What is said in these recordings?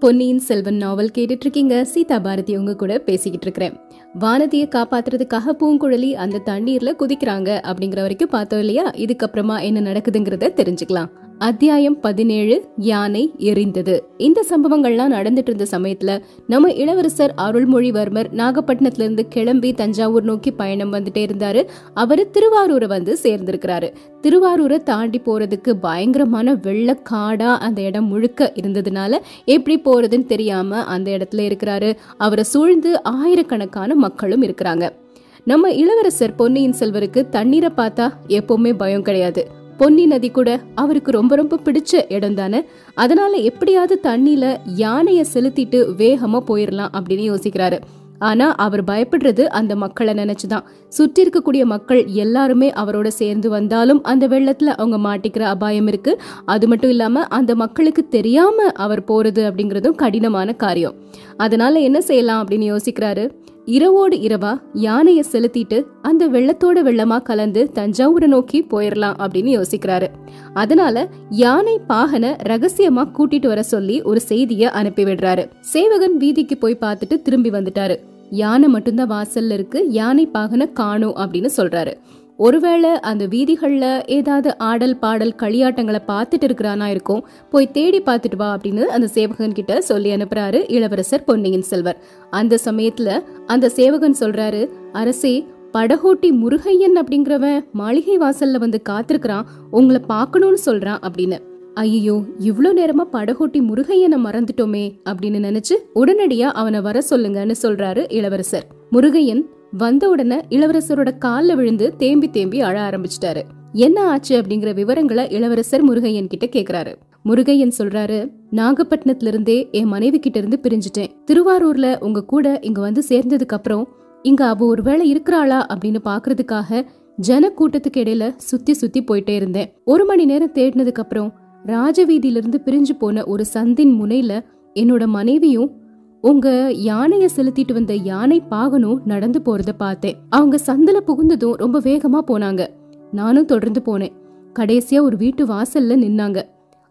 பொன்னியின் செல்வன் நாவல் கேட்டுட்டு இருக்கீங்க சீதா பாரதி உங்க கூட பேசிக்கிட்டு இருக்கிறேன் வானதியை காப்பாத்துறதுக்காக பூங்குழலி அந்த தண்ணீர்ல குதிக்கிறாங்க அப்படிங்கிற வரைக்கும் பார்த்தோம் இல்லையா? இதுக்கப்புறமா என்ன நடக்குதுங்கிறத தெரிஞ்சுக்கலாம். அத்தியாயம் பதினேழு யானை எரிந்தது. இந்த சம்பவங்கள்லாம் நடந்துட்டு இருந்த சமயத்துல நம்ம இளவரசர் அருள்மொழிவர்மர் நாகப்பட்டினத்துல இருந்து கிளம்பி தஞ்சாவூர் நோக்கி பயணம் வந்துட்டே இருந்தாரு. அவரு திருவாரூரை வந்து சேர்ந்திருக்கிறாரு. திருவாரூரை தாண்டி போறதுக்கு பயங்கரமான வெள்ள காடா அந்த இடம் முழுக்க இருந்ததுனால எப்படி போறதுன்னு தெரியாம அந்த இடத்துல இருக்கிறாரு. அவரை சூழ்ந்து ஆயிரக்கணக்கான மக்களும் இருக்கிறாங்க. நம்ம இளவரசர் பொன்னியின் செல்வருக்கு தண்ணீரை பார்த்தா எப்பவுமே பயம் கிடையாது. பொன்னி நதி கூட அவருக்கு ரொம்ப ரொம்ப பிடிச்ச இடம் தானே? அதனால எப்படியாவது தண்ணியில யானைய செலுத்திட்டு வேகமா போயிடலாம் அப்படின்னு யோசிக்கிறாரு. ஆனா அவர் பயப்படுறது அந்த மக்களை நினைச்சுதான். சுற்றி இருக்கக்கூடிய மக்கள் எல்லாருமே அவரோட சேர்ந்து வந்தாலும் அந்த வெள்ளத்துல அவங்க மாட்டிக்கிற அபாயம் இருக்கு. அது மட்டும் இல்லாம அந்த மக்களுக்கு தெரியாம அவர் போறது அப்படிங்கறதும் கடினமான காரியம். அதனால என்ன செய்யலாம் அப்படின்னு யோசிக்கிறாரு? இரவோடு இரவா யானைய செலுத்திட்டு அந்த வெள்ளத்தோட வெள்ளமா கலந்து தஞ்சாவூரை நோக்கி போயிடலாம் அப்படின்னு யோசிக்கிறாரு. அதனால யானை பாகனை ரகசியமா கூட்டிட்டு வர சொல்லி ஒரு செய்திய அனுப்பி விடுறாரு. சேவகன் வீதிக்கு போய் பார்த்துட்டு திரும்பி வந்துட்டாரு. யானை மட்டும்தான் வாசல்ல இருக்கு யானை பாகனை காணும் அப்படின்னு சொல்றாரு. ஒருவேளை அந்த வீதிகளில் ஏதாவது ஆடல் பாடல் களியாட்டங்களை பார்த்துட்டு இருக்கிறானா இருக்கும் போய் தேடி பார்த்துட்டு வா அப்படின்னு அந்த சேவகன் கிட்ட சொல்லி அனுப்புறாரு இளவரசர் பொன்னியின் செல்வர். அந்த சமயத்துல அந்த சேவகன் சொல்றாரு அரசே படகோட்டி முருகையன் அப்படிங்கிறவன் மாளிகை வாசல்ல வந்து காத்திருக்கிறான் உங்களை பார்க்கணும்னு சொல்றான் அப்படின்னு. ஐயோ இவ்வளோ நேரமா படகோட்டி முருகையனை மறந்துட்டோமே அப்படின்னு நினைச்சு உடனடியா அவனை வர சொல்லுங்கன்னு சொல்றாரு இளவரசர். முருகையன் வந்த உடனே இளவரசரோட கால்ல விழுந்து தேம்பி தேம்பி அழ ஆரம்பிச்சிட்டாரு. என்ன ஆச்சு? அப்படிங்கிற விவரங்களை இளவரசர் முருகையன் கிட்ட கேக்குறாரு. முருகையன் சொல்றாரு நாகப்பட்டினத்துல இருந்தே என் மனைவி கிட்ட இருந்து பிரிஞ்சுட்டேன். திருவாரூர்ல உங்க கூட இங்க வந்து சேர்ந்ததுக்கு அப்புறம் இங்க அவ ஒருவேளை இருக்கிறாளா? அப்படின்னு பாக்குறதுக்காக ஜன கூட்டத்துக்கு இடையில சுத்தி சுத்தி போயிட்டே இருந்தேன். ஒரு மணி நேரம் தேடினதுக்கு அப்புறம் ராஜவீதியிலிருந்து பிரிஞ்சு போன ஒரு சந்தின் முனையில என்னோட மனைவியும் உங்க யானைய செலுத்திட்டு வந்த யானை பாகனும் நடந்து போறத பார்த்தேன். அவங்க சந்தில புகுந்ததும் ரொம்ப வேகமா போனாங்க. நானும் தொடர்ந்து போனேன். கடைசியா ஒரு வீட்டு வாசல்ல நின்னாங்க.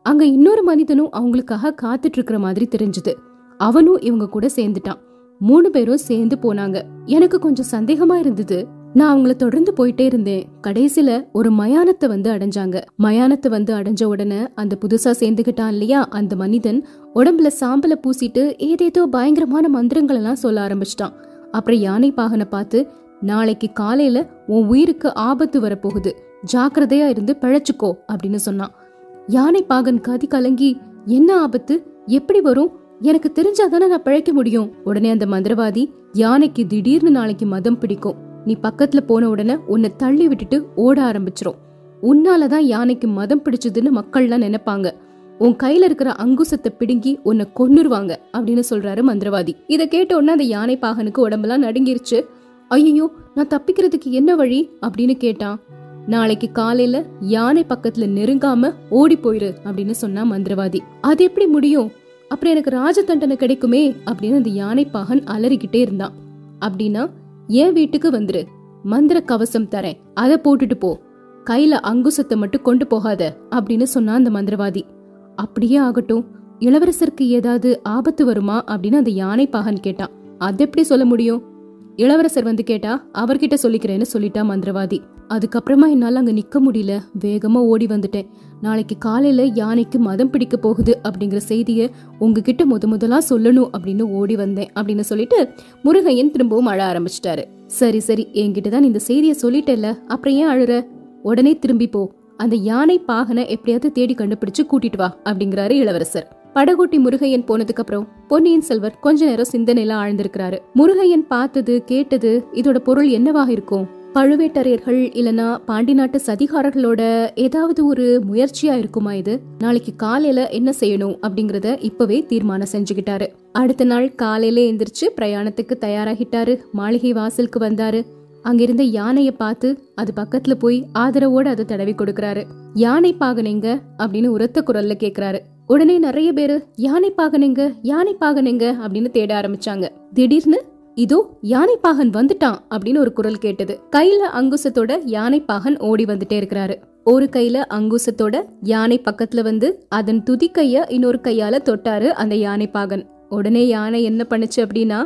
அங்க இன்னொரு மனிதனும் அவங்களுக்காக காத்துட்டு இருக்கிற மாதிரி தெரிஞ்சது. அவனும் இவங்க கூட சேர்ந்துட்டான். மூணு பேரும் சேர்ந்து போனாங்க. எனக்கு கொஞ்சம் சந்தேகமா இருந்தது. நான் அவங்கள தொடர்ந்து போயிட்டே இருந்தேன். கடைசியில ஒரு மயானத்தை வந்து அடைஞ்சாங்க. மயானத்தை வந்து அடைஞ்ச உடனே அந்த புதுசா சேர்ந்துகிட்டான் இல்லையா? அந்த மனிதன் உடம்புல சாம்பலை பூசிட்டு ஏதேதோ பயங்கரமான மந்திரங்கள் எல்லாம் சொல்ல ஆரம்பிச்சிட்டான். அப்புறம் யானை பாகனை பார்த்து நாளைக்கு காலையில உன் உயிருக்கு ஆபத்து வரப்போகுது. ஜாக்கிரதையா இருந்து பிழைச்சுக்கோ அப்படின்னு சொன்னான். யானை பாகன் கதி கலங்கி என்ன ஆபத்து? எப்படி வரும்? எனக்கு தெரிஞ்சாதானே நான் பிழைக்க முடியும். உடனே அந்த மந்திரவாதி யானைக்கு திடீர்னு நாளைக்கு மதம் பிடிக்கும். நீ பக்கத்துல போன உடனே உன்னை தள்ளி விட்டுட்டு ஓட ஆரம்பிச்சிரும். உன்னாலதான் யானைக்கு மதம் பிடிச்சதுன்னு மக்கள்லாம் நினைப்பாங்க. உன் கையில இருக்கிற அங்குசத்தை பிடுங்கி உன்னை கொன்னுருவாங்க அப்படின்னு சொல்றாரு மந்திரவாதி. இத கேட்ட உடனே அந்த யானை பாகனுக்கு உடம்பெல்லாம் நடுங்கிருச்சு. ஐயோ நான் தப்பிக்கிறதுக்கு என்ன வழி? அப்படின்னு கேட்டான். நாளைக்கு காலையில யானை பக்கத்துல நெருங்காம ஓடி போயிரு அப்படின்னு சொன்னா மந்திரவாதி. அது எப்படி முடியும்? அப்புறம் எனக்கு ராஜ தண்டனை கிடைக்குமே அப்படின்னு அந்த யானை பாகன் அலறிக்கிட்டே இருந்தான். அப்படின்னா என் வீட்டுக்கு வந்துரு. மந்திர கவசம் தரேன். அதை போட்டுட்டு போ. கையில அங்குசத்தை மட்டும் கொண்டு போகாத அப்படின்னு சொன்னா அந்த மந்திரவாதி. அப்படியே ஆகட்டும். இளவரசருக்கு ஏதாவது ஆபத்து வருமா அப்படின்னு அந்த யானை பாகன் கேட்டான். அது எப்படி சொல்ல முடியும்? இளவரசர் வந்து கேட்டா அவர்கிட்ட சொல்லிக்கிறேன்னு சொல்லிட்டா மந்திரவாதி. அதுக்கப்புறமா என்னால் அங்கே நிற்க முடியல. வேகமாக ஓடி வந்துட்டேன். நாளைக்கு காலையில் யானைக்கு மதம் பிடிக்க போகுது அப்படிங்கிற செய்தியை உங்ககிட்ட முத முதலாக சொல்லணும் அப்படின்னு ஓடி வந்தேன் அப்படின்னு சொல்லிட்டு முருகையன் திரும்பவும் அழ ஆரம்பிச்சிட்டாரு. சரி சரி என்கிட்ட தான் இந்த செய்தியை சொல்லிட்டேல்ல அப்புறம் ஏன் அழுற? உடனே திரும்பி போ. அந்த யானை பாகனை எப்படியாவது தேடி கண்டுபிடிச்சு கூட்டிட்டு வா அப்படிங்கிறாரு இளவரசர். படகோட்டி முருகையன் போனதுக்கு அப்புறம் பொன்னியின் செல்வர் கொஞ்ச நேரம் சிந்தனையில ஆழ்ந்திருக்கிறாரு. முருகையன் பார்த்தது கேட்டது இதோட பொருள் என்னவாக இருக்கும்? பழுவேட்டரையர்கள் இல்லனா பாண்டி நாட்டு சதிகாரர்களோட ஏதாவது ஒரு முயற்சியா இருக்குமா இது? நாளைக்கு காலையில என்ன செய்யணும் அப்படிங்கறத இப்பவே தீர்மானம் செஞ்சுக்கிட்டாரு. அடுத்த நாள் காலையில எந்திரிச்சு பிரயாணத்துக்கு தயாராகிட்டாரு. மாளிகை வாசலுக்கு வந்தாரு. அங்கிருந்த யானைய பார்த்து அது பக்கத்துல போய் ஆதரவோட அதை தடவி கொடுக்கறாரு. யானை பாகனைங்க அப்படின்னு உரத்த குரல்ல கேக்குறாரு. உடனே நிறைய பேரு யானை பாகனைங்க யானை பாகனைங்க அப்படின்னு தேட ஆரம்பிச்சாங்க. திடீர்னு இதோ யானைப்பாகன் வந்துட்டான் அப்படின்னு ஒரு குரல் கேட்டது. கையில அங்குசத்தோட யானைப்பாகன் ஓடி வந்துட்டே இருக்கிறாரு. ஒரு கையில அங்குசத்தோட யானை பக்கத்துல வந்து அதன் துதிக்கைய இன்னொரு கையால தொட்டாரு அந்த யானைப்பாகன். உடனே யானை என்ன பண்ணுச்சு அப்படின்னா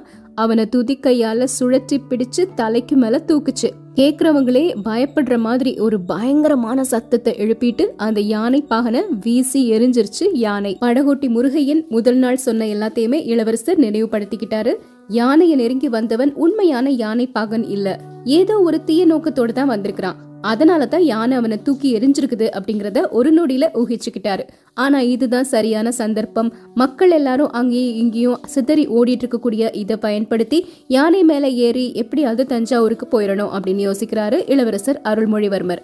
அவனை துதிக்கையால சுழற்றி பிடிச்சு தலைக்கு மேல தூக்குச்சு. கேக்குறவங்களே பயப்படுற மாதிரி ஒரு பயங்கரமான சத்தத்தை எழுப்பிட்டு அந்த யானை பாகனை வீசி எரிஞ்சிருச்சு யானை. படகோட்டி முருகையன் முதல் நாள் சொன்ன எல்லாத்தையுமே இளவரசர் நினைவுபடுத்திக்கிட்டாரு. யானையை நெருங்கி வந்தவன் உண்மையான யானை பாகன் இல்ல. ஏதோ ஒரு தீய நோக்கத்தோட தான் வந்திருக்கிறான். அதனால தான் யானை அவனை தூக்கி எரிஞ்சிருக்குது அப்படிங்கறத ஒரு நொடியில ஊகிச்சுக்கிட்டாரு. ஆனா இதுதான் சரியான சந்தர்ப்பம். மக்கள் எல்லாரும் அங்கேயும் இங்கேயும் சிதறி ஓடிட்டு இருக்கக்கூடிய இதை பயன்படுத்தி யானை மேல ஏறி எப்படியாவது தஞ்சாவூருக்கு போயிடணும் அப்படின்னு யோசிக்கிறாரு இளவரசர் அருள்மொழிவர்மர்.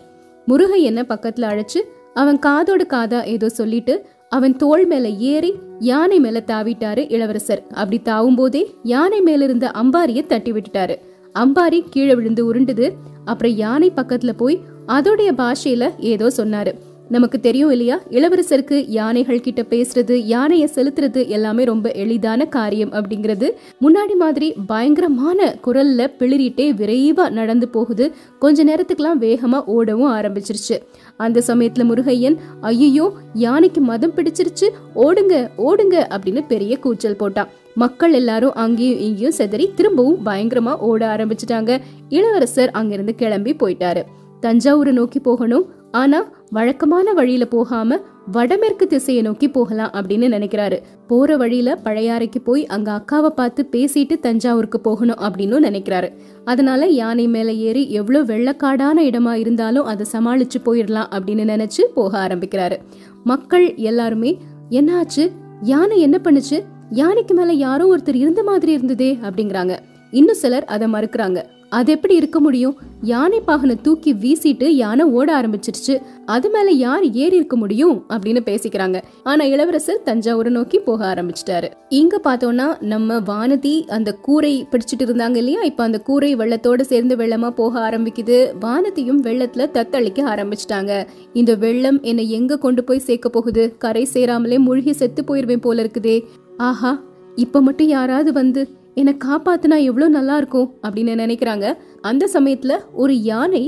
முருகையனை பக்கத்துல அழைச்சு அவன் காதோடு காதா ஏதோ சொல்லிட்டு அவன் தோள் மேல ஏறி யானை மேல தாவிட்டாரு இளவரசர். அப்படி தாவும் போதே யானை மேல இருந்த அம்பாரிய தட்டி விட்டுட்டாரு. அம்பாரி கீழே விழுந்து உருண்டுது. அப்புறம் யானை பக்கத்துல போய் அதோடைய பாஷையில ஏதோ சொன்னாரு. நமக்கு தெரியும் இல்லையா? இளவரசருக்கு யானைகள் கிட்ட பேசுறது யானையை செலுத்துறது எல்லாமே ரொம்ப எளிதான காரியம் அப்படிங்கிறது. முன்னாடி மாதிரி பயங்கரமான குரல்ல பிளிரிட்டே விரைவா நடந்து போகுது. கொஞ்ச நேரத்துக்குலாம் வேகமா ஓடவும் ஆரம்பிச்சிருச்சு. அந்த சமயத்துல முருகையன் ஐயோ யானைக்கு மதம் பிடிச்சிருச்சு. ஓடுங்க ஓடுங்க அப்படின்னு பெரிய கூச்சல் போட்டான். மக்கள் எல்லாரும் அங்கேயும் இங்கேயும் செதறி திரும்பவும் பயங்கரமா ஓட ஆரம்பிச்சிட்டாங்க. இளவரசர் அங்கிருந்து கிளம்பி போயிட்டாரு. தஞ்சாவூரை நோக்கி போகணும். ஆனா வழக்கமான வழியில போகாம வடமேற்கு திசையை நோக்கி போகலாம் அப்படின்னு நினைக்கிறாரு. போற வழியில பழையாறைக்கு போய் அங்க அக்காவை பார்த்து பேசிட்டு தஞ்சாவூருக்கு போகணும் அப்படின்னு நினைக்கிறாரு. அதனால யானை மேல ஏறி எவ்வளவு வெள்ளக்காடான இடமா இருந்தாலும் அதை சமாளிச்சு போயிடலாம் அப்படின்னு நினைச்சு போக ஆரம்பிக்கிறாரு. மக்கள் எல்லாருமே என்னாச்சு? யானை என்ன பண்ணுச்சு? யானைக்கு மேல யாரோ ஒருத்தர் இருந்த மாதிரி இருந்ததே அப்படிங்கிறாங்க. இன்னும் சிலர் அதை மறுக்கிறாங்க. அது எப்படி இருக்க முடியும்? யானை பாகனை தூக்கி வீசிட்டு யானை ஓட ஆரம்பிச்சிருச்சு. அது மேல யார் ஏறி இருக்க முடியும்? அப்படின்னு பேசிக்கிறாங்க. ஆனா இளவரசர் தஞ்சாவூரை நோக்கி போக ஆரம்பிச்சிட்டாரு. இங்க பார்த்தோம்னா நம்ம வானதி அந்த கூரை பிடிச்சிட்டு இருந்தாங்க இல்லையா? இப்ப அந்த கூரை வெள்ளத்தோட சேர்ந்து வெள்ளமா போக ஆரம்பிக்குது. வானதியும் வெள்ளத்துல தத்தளிக்க ஆரம்பிச்சிட்டாங்க. இந்த வெள்ளம் என்னை எங்க கொண்டு போய் சேர்க்க போகுது? கரை சேராமலே மூழ்கி செத்து போயிருவேன் போல இருக்குதே. ஆஹா இப்ப மட்டும் யாராவது வந்து என்னை காப்பாத்துனா எவ்வளோ நல்லா இருக்கும் அப்படின்னு நினைக்கிறாங்க. அந்த சமயத்துல ஒரு யானை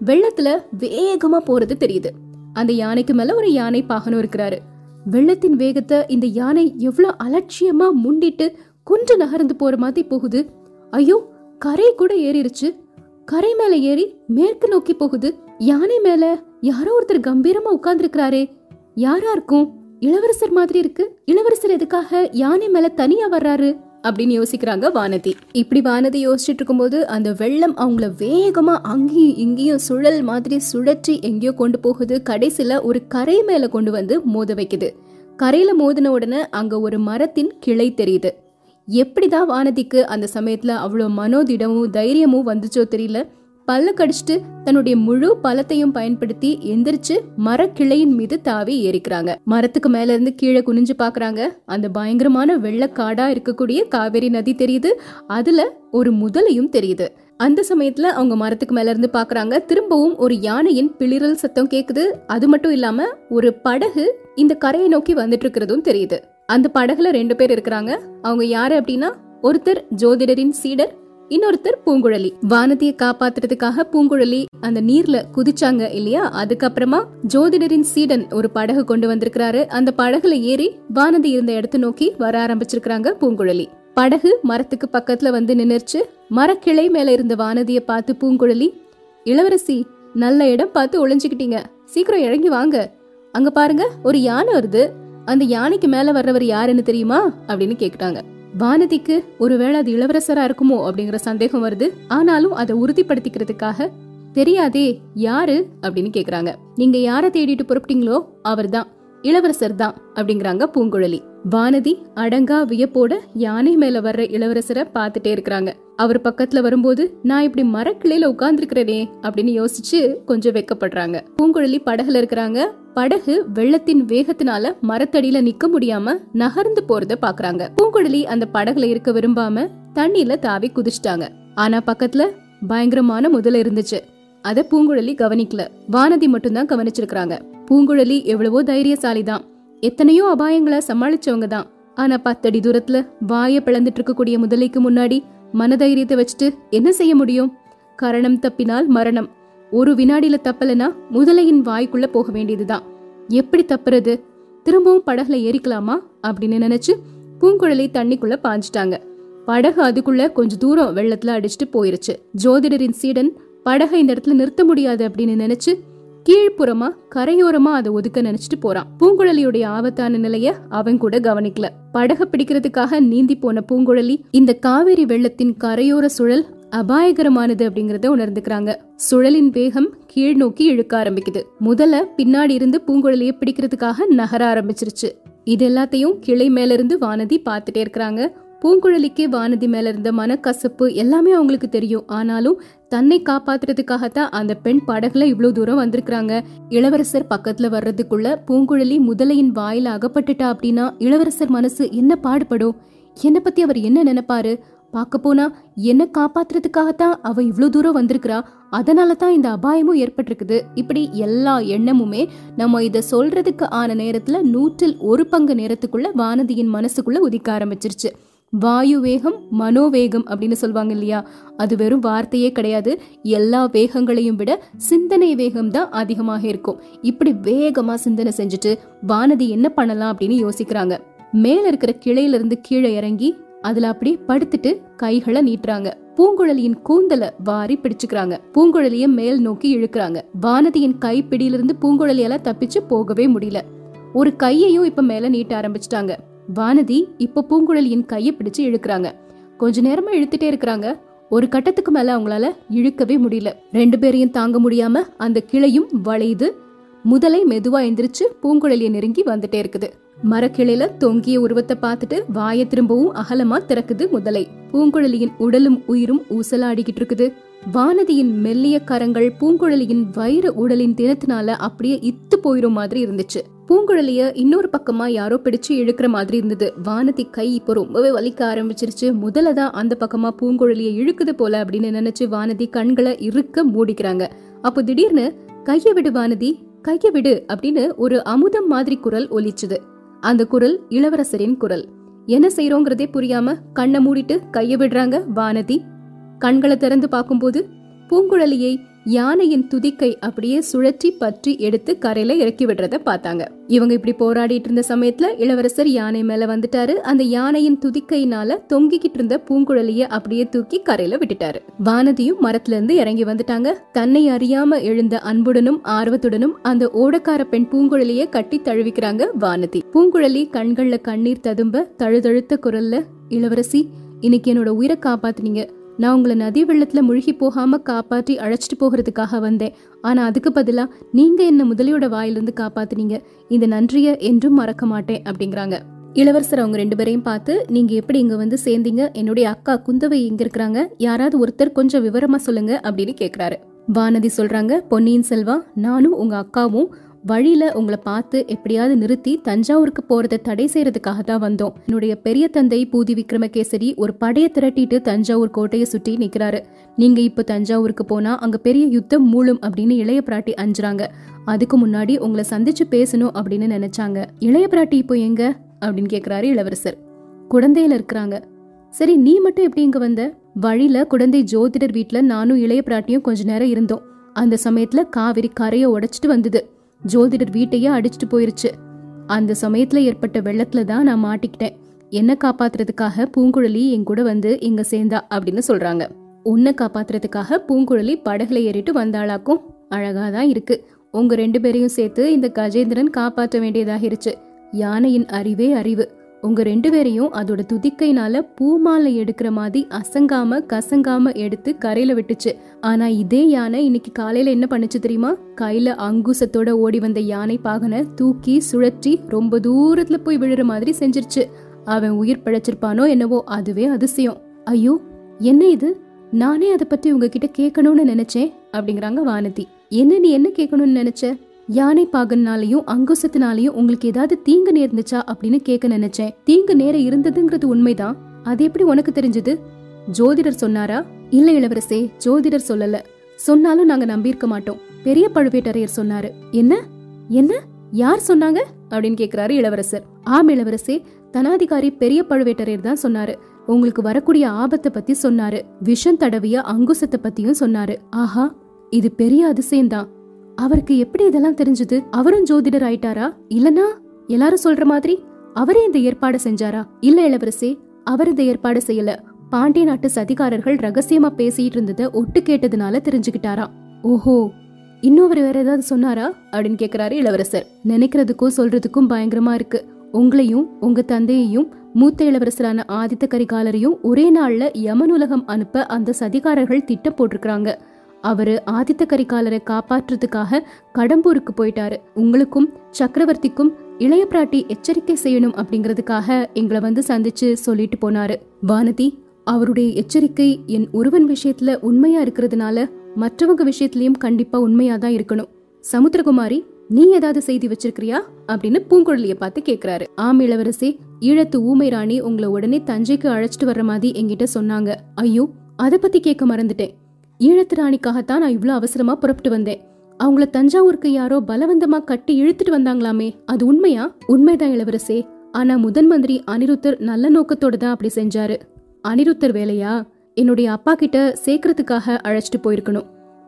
வெள்ளத்துல வேகமா போறது தெரியுது. அந்த யானைக்கு மேல ஒரு யானை பாகனும் இருக்கிறாரு. வெள்ளத்தின் வேகத்தை இந்த யானை எவ்வளோ அலட்சியமா முண்டிட்டு குன்று நகர்ந்து போற மாதிரி போகுது. ஐயோ கரை கூட ஏறிடுச்சு கரை மேல ஏறி மேற்கு நோக்கி போகுது. யானை மேல யாரோ ஒருத்தர் கம்பீரமா உட்கார்ந்துருக்கிறாரே. யாரா இருக்கும்? இளவரசர் மாதிரி இருக்கு. இளவரசர் எதுக்காக யானை மேல தனியா வர்றாரு? அப்படின்னு யோசிக்கிறாங்க வானதி. இப்படி வானதி யோசிச்சுட்டு இருக்கும்போது அந்த வெள்ளம் அவங்கள வேகமா அங்கேயும் இங்கேயும் சுழல் மாதிரி சுழற்றி எங்கேயோ கொண்டு போகுது. கடைசியில ஒரு கரை மேல கொண்டு வந்து மோத வைக்குது. கரையில மோதின உடனே அங்க ஒரு மரத்தின் கிளை தெரியுது. எப்படிதான் வானதிக்கு அந்த சமயத்துல அவ்வளோ மனோதிடமும் தைரியமும் வந்துச்சோ தெரியல. பல்லு கடிச்சிட்டு தன்னுடைய முழு பலத்தையும் பயன்படுத்தி எந்திரிச்சு மரக்கிளையின் மீது தாவி ஏறிக்கிறாங்க. மரத்துக்கு மேல இருந்து கீழே குனிஞ்சு பாக்குறாங்க. அந்த பயங்கரமான வெள்ளக்காடா இருக்கக்கூடிய காவேரி நதி தெரியுது. அதுல ஒரு முதலையும் தெரியுது. அந்த சமயத்துல அவங்க மரத்துக்கு மேல இருந்து பாக்குறாங்க. திரும்பவும் ஒரு யானையின் பிளிரல் சத்தம் கேக்குது. அது மட்டும் இல்லாம ஒரு படகு இந்த கரையை நோக்கி வந்துட்டு இருக்கிறதும் தெரியுது. அந்த படகுல ரெண்டு பேர் இருக்கிறாங்க. அவங்க யாரு அப்படின்னா ஒருத்தர் ஜோதிடரின் சீடர் இன்னொருத்தர் பூங்குழலி. வானதியை காப்பாத்துறதுக்காக பூங்குழலி அந்த நீர்ல குதிச்சாங்க இல்லையா? அதுக்கப்புறமா ஜோதிடரின் சீடன் ஒரு படகு கொண்டு வந்திருக்கிறாரு. அந்த படகுல ஏறி வானதி இருந்த இடத்த நோக்கி வர ஆரம்பிச்சிருக்கிறாங்க பூங்குழலி. படகு மரத்துக்கு பக்கத்துல வந்து நின்னுச்சு மரக்கிளை மேல இருந்த வானதியை பார்த்து பூங்குழலி இளவரசி நல்ல இடம் பார்த்து ஒளிஞ்சுக்கிட்டீங்க. சீக்கிரம் இறங்கி வாங்க. அங்க பாருங்க ஒரு யானை வருது. அந்த யானைக்கு மேல வர்றவர் யாருன்னு தெரியுமா? அப்படின்னு கேக்குறாங்க. வானதிக்கு ஒருவேளை அது இளவரசரா இருக்குமோ அப்படிங்கிற சந்தேகம் வருது. ஆனாலும் அதை உறுதிப்படுத்திக்கிறதுக்காக தெரியாதே யாரு? அப்படின்னு கேக்குறாங்க. நீங்க யார தேடிட்டு புறப்பட்டீங்களோ அவர்தான். இளவரசர் தான் அப்படிங்கிறாங்க பூங்குழலி. வானதி அடங்கா வியப்போட யானை மேல வர்ற இளவரசரை பார்த்துட்டே இருக்கிறாங்க. அவர் பக்கத்துல வரும்போது நான் இப்படி மரக்கிளையில உட்கார்ந்துருக்கிறேனே அப்படின்னு யோசிச்சு கொஞ்சம் வெக்கப்படுறாங்க. பூங்குழலி படகுல இருக்கிறாங்க. படகு வெள்ளத்தின் வேகத்தினால மரத்தடியில நிக்க முடியாம நகர்ந்து போறத பாக்குறாங்க. பூங்குழலி அந்த படகுல இருக்க விரும்பாம தண்ணியில தாவி குதிச்சிட்டாங்க. ஆனா பக்கத்துல பயங்கரமான முதல இருந்துச்சு. அத பூங்குழலி கவனிக்கல. வானதி மட்டும்தான் கவனிச்சிருக்காங்க பூங்குழலி எவ்வளவோ தைரியசாலி தான் எத்தனையோ அபாயங்களை சமாளிச்சவங்க தான். ஆனா பத்தடி தூரத்துல வாய பிளந்துட்டு இருக்கக்கூடிய முதலைக்கு முன்னாடி மனதைரியத்தை வச்சுட்டு என்ன செய்ய முடியும்? கரணம் தப்பினால் மரணம். ஒரு வினாடியில தப்பலனா முதலையின் வாய்க்குள்ள போக வேண்டியதுதான். எப்படி தப்புறது? திரும்பவும் படகுல ஏறிக்கலாமா? அப்படின்னு நினைச்சு பூங்குழலி தண்ணிக்குள்ள பாஞ்சிட்டாங்க. படகு அதுக்குள்ள கொஞ்ச தூரம் வெள்ளத்துல அடிச்சுட்டு போயிருச்சு. ஜோதிடரின் சீடன் படகை இந்த இடத்துல நிறுத்த முடியாது அப்படின்னு நினைச்சு கீழ்ப்புறமா கரையோரமா அதை ஒதுக்க நினைச்சிட்டு போறான். பூங்குழலியுடைய ஆபத்தான நிலைய அவன் கூட கவனிக்கல. படக பிடிக்கிறதுக்காக நீந்தி போன பூங்குழலி இந்த காவேரி வெள்ளத்தின் கரையோர சுழல் அபாயகரமானது அப்படிங்கறத உணர்ந்துக்கிறாங்க. சுழலின் வேகம் கீழ் நோக்கி இழுக்க ஆரம்பிக்குது. முதல்ல பின்னாடி இருந்து பூங்குழலியை பிடிக்கிறதுக்காக நகர ஆரம்பிச்சிருச்சு. இது எல்லாத்தையும் கிளை மேல இருந்து வானதி பாத்துட்டே இருக்கிறாங்க. பூங்குழலிக்கே வானதி மேல இருந்த மனக்கசப்பு எல்லாமே அவங்களுக்கு தெரியும். ஆனாலும் தன்னை காப்பாத்துறதுக்காகத்தான் அந்த பெண் படகுல இவ்வளவு தூரம் வந்திருக்கிறாங்க. இளவரசர் பக்கத்துல வர்றதுக்குள்ள பூங்குழலி முதலையின் வாயில அகப்பட்டுட்டா அப்படின்னா இளவரசர் மனசு என்ன பாடுபடும்? என்னை பத்தி அவர் என்ன நினைப்பாரு? பார்க்க போனா என்ன காப்பாத்துறதுக்காகத்தான் அவ இவ்வளவு தூரம் வந்திருக்கிறா. அதனால தான் இந்த அபாயமும் ஏற்பட்டிருக்குது. இப்படி எல்லா எண்ணமுமே நம்ம இத சொல்றதுக்கு ஆன நேரத்துல நூற்றில் ஒரு பங்கு நேரத்துக்குள்ள வானதியின் மனசுக்குள்ள உதிக்க ஆரம்பிச்சிருச்சு. வாயு வேகம் மனோவேகம் அப்படின்னு சொல்லுவாங்க இல்லையா? அது வெறும் வார்த்தையே கிடையாது. எல்லா வேகங்களையும் விட சிந்தனை வேகம் தான் அதிகமாக இருக்கும். இப்படி வேகமா சிந்தனை செஞ்சுட்டு வானதி என்ன பண்ணலாம் அப்படின்னு யோசிக்கிறாங்க. மேல இருக்கிற கிளையில இருந்து கீழே இறங்கி அதுல அப்படியே படுத்துட்டு கைகளை நீட்டுறாங்க. பூங்குழலியின் கூந்தல வாரி பிடிச்சுக்கிறாங்க. பூங்குழலிய மேல் நோக்கி இழுக்கிறாங்க. வானதியின் கைப்பிடியிலிருந்து பூங்குழலியால தப்பிச்சு போகவே முடியல. ஒரு கையையும் இப்ப மேல நீட்ட ஆரம்பிச்சிட்டாங்க. வானதி இப்ப பூங்குழலியின் கையை பிடிச்சு இழுக்கிறாங்க. கொஞ்ச நேரமா இழுத்துட்டே இருக்கிறாங்க. ஒரு கட்டத்துக்கு மேல அவங்களால இழுக்கவே முடியல. ரெண்டு பேரையும் தாங்க முடியாம அந்த கிளையும் வளையுது. முதலை மெதுவா எந்திரிச்சு பூங்குழலிய நெருங்கி வந்துட்டே இருக்குது. மரக்கிளையில தொங்கிய உருவத்தை பார்த்துட்டு வாயை திரும்பவும் அகலமா திறக்குது முதலை. பூங்குழலியின் உடலும் உயிரும் ஊசலாடிக்கிட்டு இருக்குது. வானதியின் மெல்லிய கரங்கள் பூங்குழலியின் வைர உடலின் தினத்தினால அப்படியே இத்து போயிரும் மாதிரி இருந்துச்சு. பூங்குழலிய இன்னொரு பக்கமா யாரோ பிடிச்சு இழுக்கிற மாதிரி இருந்தது. வானதி கை இப்போ ரொம்பவே வலிக்க ஆரம்பிச்சிருச்சு. முதல்ல தான் அந்த பக்கமா பூங்குழலிய இழுக்குது போல அப்படின்னு நினைச்சு வானதி கண்களை இறுக்க மூடிக்கிறாங்க. அப்போ திடீர்னு கைய விடு வானதி கைய விடு அப்படின்னு ஒரு அமுதம் மாதிரி குரல் ஒலிச்சுது. அந்த குரல் இளவரசரின் குரல். என்ன செய்யறோங்கிறதே புரியாம கண்ணை மூடிட்டு கைய விடுறாங்க வானதி? கண்களை திறந்து பார்க்கும்போது பூங்குழலியை யானையின் துதிக்கை அப்படியே சுழற்றி பற்றி எடுத்து கரையில இறக்கி விடுறத பார்த்தாங்க. இவங்க இப்படி போராடிட்டு இருந்த சமயத்துல இளவரசர் யானை மேல வந்துட்டாரு. அந்த யானையின் துதிக்கையினால தொங்கிக்கிட்டு இருந்த பூங்குழலிய அப்படியே தூக்கி கரையில விட்டுட்டாரு. வானதியும் மரத்துல இருந்து இறங்கி வந்துட்டாங்க. தன்னை அறியாம எழுந்த அன்புடனும் ஆர்வத்துடனும் அந்த ஓடக்கார பெண் பூங்குழலிய கட்டி தழுவிக்கிறாங்க வானதி. பூங்குழலி கண்கள்ல கண்ணீர் ததும்ப தழுதழுத்த குரல்ல இளவரசி இன்னைக்கு என்னோட உயிரை காப்பாத்தினீங்க. நான் உங்களை நதி வெள்ளத்துல முழுகி போகாம காப்பாற்றி அழைச்சிட்டு போகிறதுக்காக வந்தேன். ஆனா அதுக்கு பதிலா நீங்க என்ன முதலியோட வாயிலிருந்து காப்பாத்துனீங்க. இந்த நன்றிய என்றும் மறக்க மாட்டேன் அப்படிங்கிறாங்க. இளவரசர் அவங்க ரெண்டு பேரையும் பார்த்து நீங்க எப்படி இங்க வந்து சேர்ந்தீங்க? என்னுடைய அக்கா குந்தவை இங்க இருக்கிறாங்க. யாராவது ஒருத்தர் கொஞ்சம் விவரமா சொல்லுங்க அப்படின்னு கேக்குறாரு. வானதி சொல்றாங்க பொன்னியின் செல்வா நானும் உங்க அக்காவும் வழியில உங்களை பார்த்து எப்படியாவது நிறுத்தி தஞ்சாவூருக்கு போறதை தடை செய்யறதுக்காக தான் வந்தோம். என்னுடைய பெரிய தந்தை பூதி விக்ரமகேசரி ஒரு படையை திரட்டிட்டு தஞ்சாவூர் கோட்டையை சுற்றி நிக்கிறாரு. நீங்க இப்ப தஞ்சாவூருக்கு போனா அங்க பெரிய யுத்தம் மூளும் அப்படின்னு இளைய பிராட்டி அஞ்சுறாங்க. அதுக்கு முன்னாடி உங்களை சந்திச்சு பேசணும் அப்படின்னு நினைச்சாங்க. இளைய பிராட்டி இப்போ எங்க? அப்படின்னு கேக்குறாரு இளவரசர். குழந்தையில இருக்கிறாங்க. சரி நீ மட்டும் எப்படி இங்க வந்த? வழியில குழந்தை ஜோதிடர் வீட்டில் நானும் இளைய பிராட்டியும் கொஞ்ச நேரம் இருந்தோம். அந்த சமயத்துல காவிரி கரையை உடைச்சிட்டு வந்தது. ஜோதிடர் வீட்டையே அடிச்சிட்டு போயிருச்சு. அந்த சமயத்துல ஏற்பட்ட வெள்ளத்துல தான் நான் மாட்டிக்கிட்டேன். என்ன காப்பாத்துறதுக்காக பூங்குழலி என் கூட வந்து இங்க சேர்ந்தா அப்படின்னு சொல்றாங்க. உன்னை காப்பாத்துறதுக்காக பூங்குழலி படகுல ஏறிட்டு வந்தாளாக்கும். அழகாதான் இருக்கு. உங்க ரெண்டு பேரையும் சேர்த்து இந்த கஜேந்திரன் காப்பாற்ற வேண்டியதாகிருச்சு. யானையின் அறிவே அறிவு. உங்க ரெண்டு பேரையும் அதோட துதிக்கைனால பூமாலை எடுக்கிற மாதிரி அசங்காம கசங்காம எடுத்து கரையில விட்டுச்சு. ஆனா இதே யானை இன்னைக்கு காலையில என்ன பண்ணுச்சு தெரியுமா? கையில அங்குசத்தோட ஓடி வந்த யானை பாகனை தூக்கி சுழற்றி ரொம்ப தூரத்துல போய் விழுற மாதிரி செஞ்சிருச்சு. அவன் உயிர் பிழைச்சிருப்பானோ என்னவோ அதுவே அதிசயம். ஐயோ என்ன இது? நானே அதை பத்தி உங்ககிட்ட கேட்கணும்னு நினைச்சேன் அப்படிங்கிறாங்க வானதி. என்ன நீ என்ன கேட்கணும்னு நினைச்ச? யானை பாகனாலையும் அங்குசத்தினாலையும் உங்களுக்கு ஏதாவது தீங்கு நேர்ந்துச்சா அப்படின்னு கேட்க நினைச்சேன். தீங்கு நேர இருந்ததுங்கிறது உண்மைதான். அது எப்படி உனக்கு தெரிஞ்சது? ஜோதிடர் சொன்னாரா? இல்ல இளவரசே ஜோதிடர் சொல்லல. சொன்னாலும் நாங்க நம்பியிருக்க மாட்டோம். பெரிய பழுவேட்டரையர் சொன்னாரு. என்ன? என்ன? யார் சொன்னாங்க? அப்படின்னு கேக்குறாரு இளவரசர். ஆம் இளவரசே தனாதிகாரி பெரிய பழுவேட்டரையர் தான் சொன்னாரு. உங்களுக்கு வரக்கூடிய ஆபத்தை பத்தி சொன்னாரு. விஷம் தடவிய அங்குசத்தை பத்தியும் சொன்னாரு. ஆஹா இது பெரிய அதிசயம்தான். அவருக்கு எப்படி இதெல்லாம் தெரிஞ்சது? அவரும் ஜோதிடர் ஆயிட்டாரா? இல்லனா எல்லாரும் சொல்ற மாதிரி அவரே இந்த ஏற்பாடு செஞ்சாரா? இல்ல இளவரசே அவர் இந்த ஏற்பாடு செய்யல. பாண்டிய நாட்டு சதிகாரர்கள் ரகசியமா பேசிட்டு இருந்ததை ஒட்டு கேட்டதுனால தெரிஞ்சுக்கிட்டாரா? ஓஹோ இன்னும் அவர் வேற ஏதாவது சொன்னாரா? அப்படின்னு கேக்குறாரு இளவரசர். நினைக்கிறதுக்கும் சொல்றதுக்கும் பயங்கரமா இருக்கு. உங்களையும் உங்க தந்தையையும் மூத்த இளவரசரான ஆதித்த கரிகாலரையும் ஒரே நாள்ல யமனுலகம் அனுப்ப அந்த சதிகாரர்கள் திட்டம் போட்டிருக்கிறாங்க. அவரு ஆதித்த கரிகாலரை காப்பாற்றுறதுக்காக கடம்பூருக்கு போயிட்டாரு. உங்களுக்கும் சக்கரவர்த்திக்கும் இளைய பிராட்டி எச்சரிக்கை செய்யணும் அப்படிங்கறதுக்காக எங்களை வந்து சந்திச்சு சொல்லிட்டு போனாரு. வானதி அவருடைய எச்சரிக்கை என் ஒருவன் விஷயத்துல உண்மையா இருக்கிறதுனால மற்றவங்க விஷயத்திலயும் கண்டிப்பா உண்மையா தான் இருக்கணும். சமுத்திரகுமாரி நீ ஏதாவது செய்தி வச்சிருக்கிறியா? அப்படின்னு பூங்குழலிய பார்த்து கேக்குறாரு. ஆம் இளவரசி ஈழத்து ஊமை ராணி உங்களை உடனே தஞ்சைக்கு அழைச்சிட்டு வர்ற மாதிரி என்கிட்ட சொன்னாங்க. ஐயோ அத பத்தி கேட்க மறந்துட்டேன். ஈழத்து ராணிக்காகத்தான் நான் இவ்ளோ அவசரமா புறப்பட்டு வந்தேன். அவங்கள தஞ்சாவூருக்கு யாரோ பலவந்தமா கட்டி இழுத்துட்டு வந்தாங்களாமே அது உண்மையா? உண்மைதான் இளவரசே. ஆனா முதன் மந்திரி அனிருத்தர் நல்ல நோக்கத்தோட தான் அப்படி செஞ்சாரு. அனிருத்தர் வேலையா? என்னுடைய அப்பா கிட்ட சேர்க்கறதுக்காக அழைச்சிட்டு போயிருக்கணும்.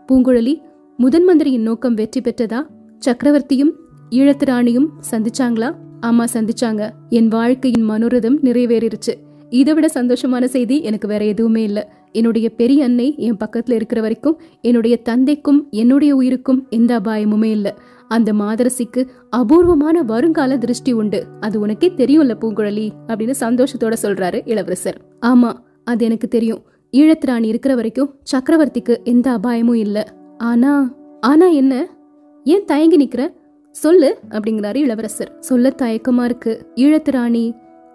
பூங்குழலி முதன் மந்திரியின் நோக்கம் வெற்றி பெற்றதா? சக்கரவர்த்தியும் ஈழத்து ராணியும் சந்திச்சாங்களா? ஆமா சந்திச்சாங்க. என் வாழ்க்கையின் மனோரதம் நிறைவேறிருச்சு. இதை விட சந்தோஷமான செய்தி எனக்கு வேற எதுவுமே இல்ல. என்னுடைய பெரிய அன்னை என் பக்கத்துல இருக்கிற வரைக்கும் என்னுடைய தந்தைக்கும் என்னுடைய உயிருக்கும் எந்த அபாயமுமே இல்ல. அந்த மாதரசிக்கு அபூர்வமான வருங்கால திருஷ்டி உண்டு. அது உனக்கே தெரியும்ல பூங்குழலி அப்படின்னு சந்தோஷத்தோட சொல்றாரு இளவரசர். ஆமா அது எனக்கு தெரியும். ஈழத்திராணி இருக்கிற வரைக்கும் சக்கரவர்த்திக்கு எந்த அபாயமும் இல்ல. ஆனா ஆனா என்ன? ஏன் தயங்கி நிக்கிற? சொல்லு அப்படிங்கிறாரு இளவரசர். சொல்ல தயக்கமா இருக்கு. ஈழத்து ராணி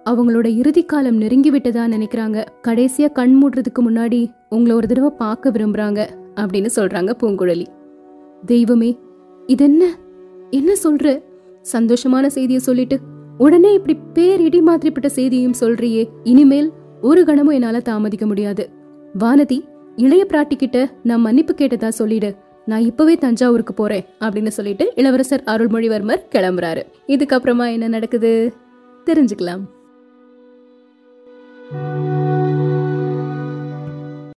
அவங்களோட இறுதி காலம் நெருங்கி விட்டதா நினைக்கிறாங்க. கடைசியா கண் மூடுறதுக்கு முன்னாடி உங்களை ஒரு தடவை பார்க்க விரும்புறாங்க அப்படின்னு சொல்றாங்க பூங்குழலி. தெய்வமே இது என்ன என்ன சொல்ற? சந்தோஷமான செய்தியை சொல்லிட்டு உடனே இப்படி பேரிடி மாதிரிப்பட்ட செய்தியும் சொல்றியே. இனிமேல் ஒரு கணமும் என்னால தாமதிக்க முடியாது. வானதி இளைய பிராட்டி கிட்ட நான் மன்னிப்பு கேட்டதா சொல்லிடு. நான் இப்பவே தஞ்சாவூருக்கு போறேன் அப்படின்னு சொல்லிட்டு இளவரசர் அருள்மொழிவர்மர் கிளம்புறாரு. இதுக்கப்புறமா என்ன நடக்குது? தெரிஞ்சுக்கலாம். Música